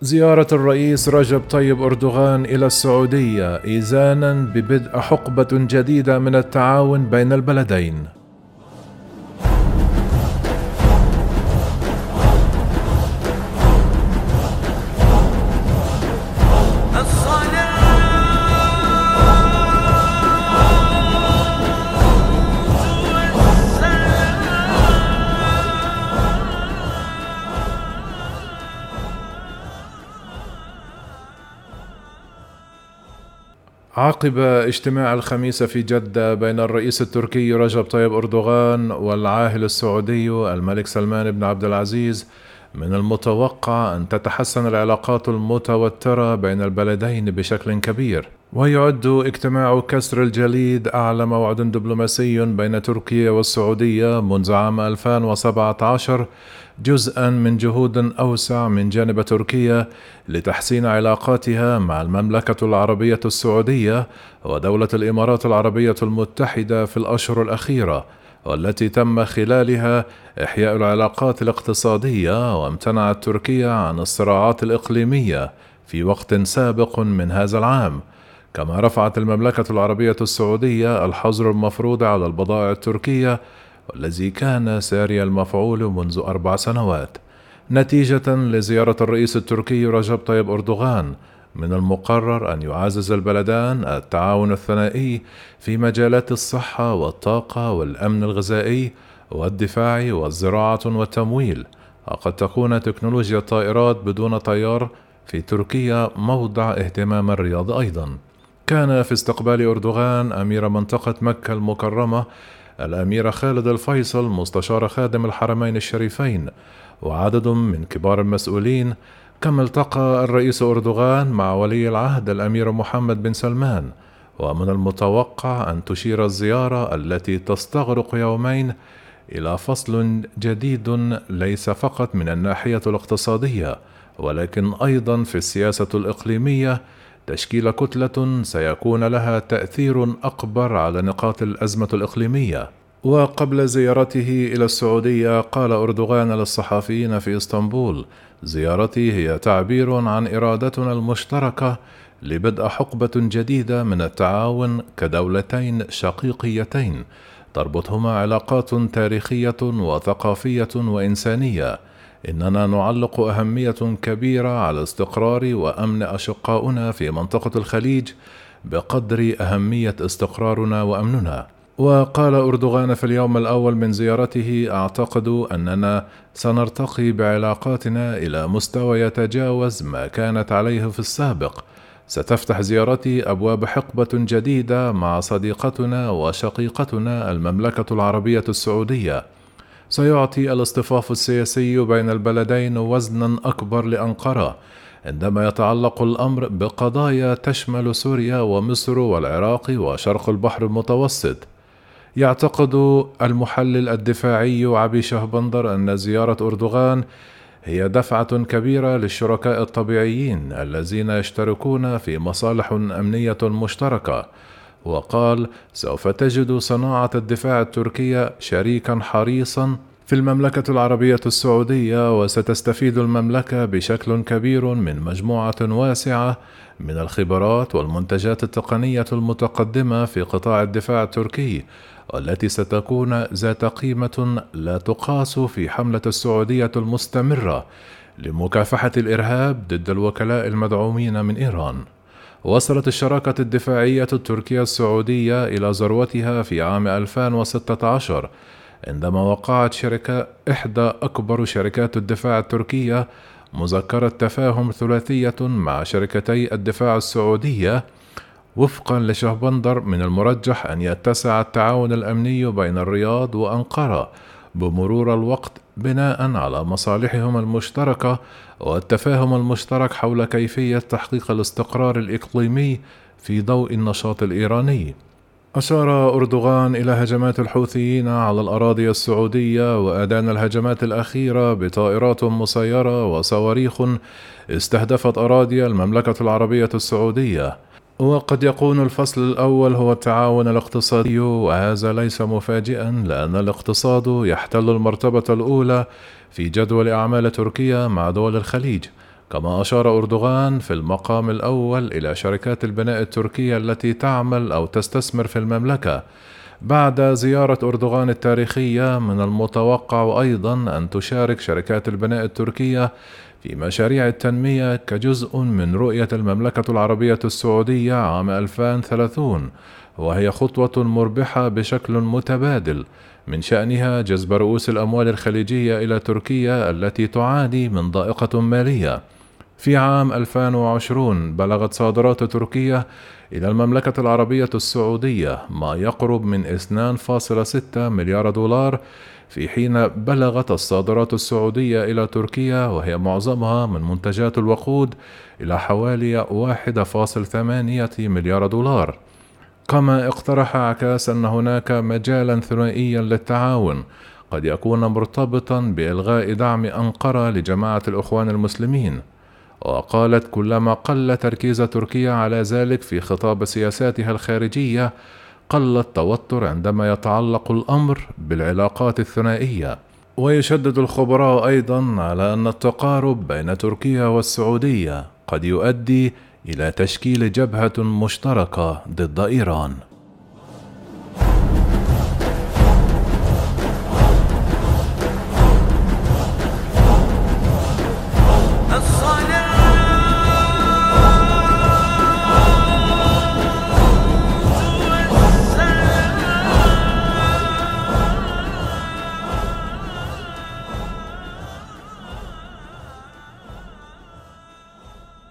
زيارة الرئيس رجب طيب أردوغان إلى السعودية إيزانا ببدء حقبة جديدة من التعاون بين البلدين. عقب اجتماع الخميس في جدة بين الرئيس التركي رجب طيب أردوغان والعاهل السعودي الملك سلمان بن عبد العزيز من المتوقع أن تتحسن العلاقات المتوترة بين البلدين بشكل كبير. ويعد اجتماع كسر الجليد أعلى موعد دبلوماسي بين تركيا والسعودية منذ عام 2017 جزءا من جهود أوسع من جانب تركيا لتحسين علاقاتها مع المملكة العربية السعودية ودولة الإمارات العربية المتحدة في الأشهر الأخيرة والتي تم خلالها إحياء العلاقات الاقتصادية وامتنعت تركيا عن الصراعات الإقليمية في وقت سابق من هذا العام. كما رفعت المملكة العربية السعودية الحظر المفروض على البضائع التركية والذي كان ساري المفعول منذ أربع سنوات. نتيجة لزيارة الرئيس التركي رجب طيب أردوغان من المقرر أن يعزز البلدان التعاون الثنائي في مجالات الصحة والطاقة والأمن الغذائي والدفاع والزراعة والتمويل. وقد تكون تكنولوجيا الطائرات بدون طيار في تركيا موضع اهتمام الرياض أيضا. كان في استقبال أردوغان أمير منطقة مكة المكرمة الأمير خالد الفيصل مستشار خادم الحرمين الشريفين وعدد من كبار المسؤولين كما التقى الرئيس أردوغان مع ولي العهد الأمير محمد بن سلمان. ومن المتوقع أن تشير الزيارة التي تستغرق يومين إلى فصل جديد ليس فقط من الناحية الاقتصادية ولكن أيضا في السياسة الإقليمية تشكيل كتلة سيكون لها تأثير أكبر على نقاط الأزمة الإقليمية. وقبل زيارته إلى السعودية قال أردوغان للصحفيين في إسطنبول: زيارتي هي تعبير عن إرادتنا المشتركة لبدء حقبة جديدة من التعاون كدولتين شقيقيتين تربطهما علاقات تاريخية وثقافية وإنسانية إننا نعلق أهمية كبيرة على استقرار وأمن أشقاؤنا في منطقة الخليج بقدر أهمية استقرارنا وأمننا. وقال أردوغان في اليوم الأول من زيارته أعتقد أننا سنرتقي بعلاقاتنا إلى مستوى يتجاوز ما كانت عليه في السابق. ستفتح زيارتي أبواب حقبة جديدة مع صديقتنا وشقيقتنا المملكة العربية السعودية. سيعطي الاصطفاف السياسي بين البلدين وزنا أكبر لأنقرة. عندما يتعلق الأمر بقضايا تشمل سوريا ومصر والعراق وشرق البحر المتوسط يعتقد المحلل الدفاعي عبي شهبندر أن زيارة أردوغان هي دفعة كبيرة للشركاء الطبيعيين الذين يشتركون في مصالح أمنية مشتركة. وقال سوف تجد صناعة الدفاع التركية شريكا حريصا في المملكة العربية السعودية وستستفيد المملكة بشكل كبير من مجموعة واسعة من الخبرات والمنتجات التقنية المتقدمة في قطاع الدفاع التركي والتي ستكون ذات قيمة لا تقاس في حملة السعودية المستمرة لمكافحة الإرهاب ضد الوكلاء المدعومين من إيران. وصلت الشراكة الدفاعية التركية السعودية إلى ذروتها في عام 2016 عندما وقعت شركة إحدى أكبر شركات الدفاع التركية مذكرة تفاهم ثلاثية مع شركتي الدفاع السعودية وفقا لشهبندر من المرجح أن يتسع التعاون الأمني بين الرياض وأنقرة بمرور الوقت بناء على مصالحهم المشتركة والتفاهم المشترك حول كيفية تحقيق الاستقرار الإقليمي في ضوء النشاط الإيراني. أشار أردوغان إلى هجمات الحوثيين على الأراضي السعودية وأدان الهجمات الأخيرة بطائرات مسيرة وصواريخ استهدفت أراضي المملكة العربية السعودية. وقد يكون الفصل الأول هو التعاون الاقتصادي وهذا ليس مفاجئا لأن الاقتصاد يحتل المرتبة الأولى في جدول أعمال تركيا مع دول الخليج. كما أشار أردوغان في المقام الأول إلى شركات البناء التركية التي تعمل أو تستثمر في المملكة. بعد زيارة أردوغان التاريخية من المتوقع أيضا أن تشارك شركات البناء التركية في مشاريع التنمية كجزء من رؤية المملكة العربية السعودية عام 2030 وهي خطوة مربحة بشكل متبادل من شأنها جذب رؤوس الأموال الخليجية إلى تركيا التي تعاني من ضائقة مالية. في عام 2020 بلغت صادرات تركيا إلى المملكة العربية السعودية ما يقرب من 2.6 مليار دولار في حين بلغت الصادرات السعودية إلى تركيا وهي معظمها من منتجات الوقود إلى حوالي 1.8 مليار دولار. كما اقترح عكاس أن هناك مجالا ثنائيا للتعاون قد يكون مرتبطا بإلغاء دعم أنقرة لجماعة الإخوان المسلمين. وقالت كلما قل تركيز تركيا على ذلك في خطاب سياساتها الخارجية قل التوتر عندما يتعلق الأمر بالعلاقات الثنائية. ويشدد الخبراء أيضا على أن التقارب بين تركيا والسعودية قد يؤدي إلى تشكيل جبهة مشتركة ضد إيران.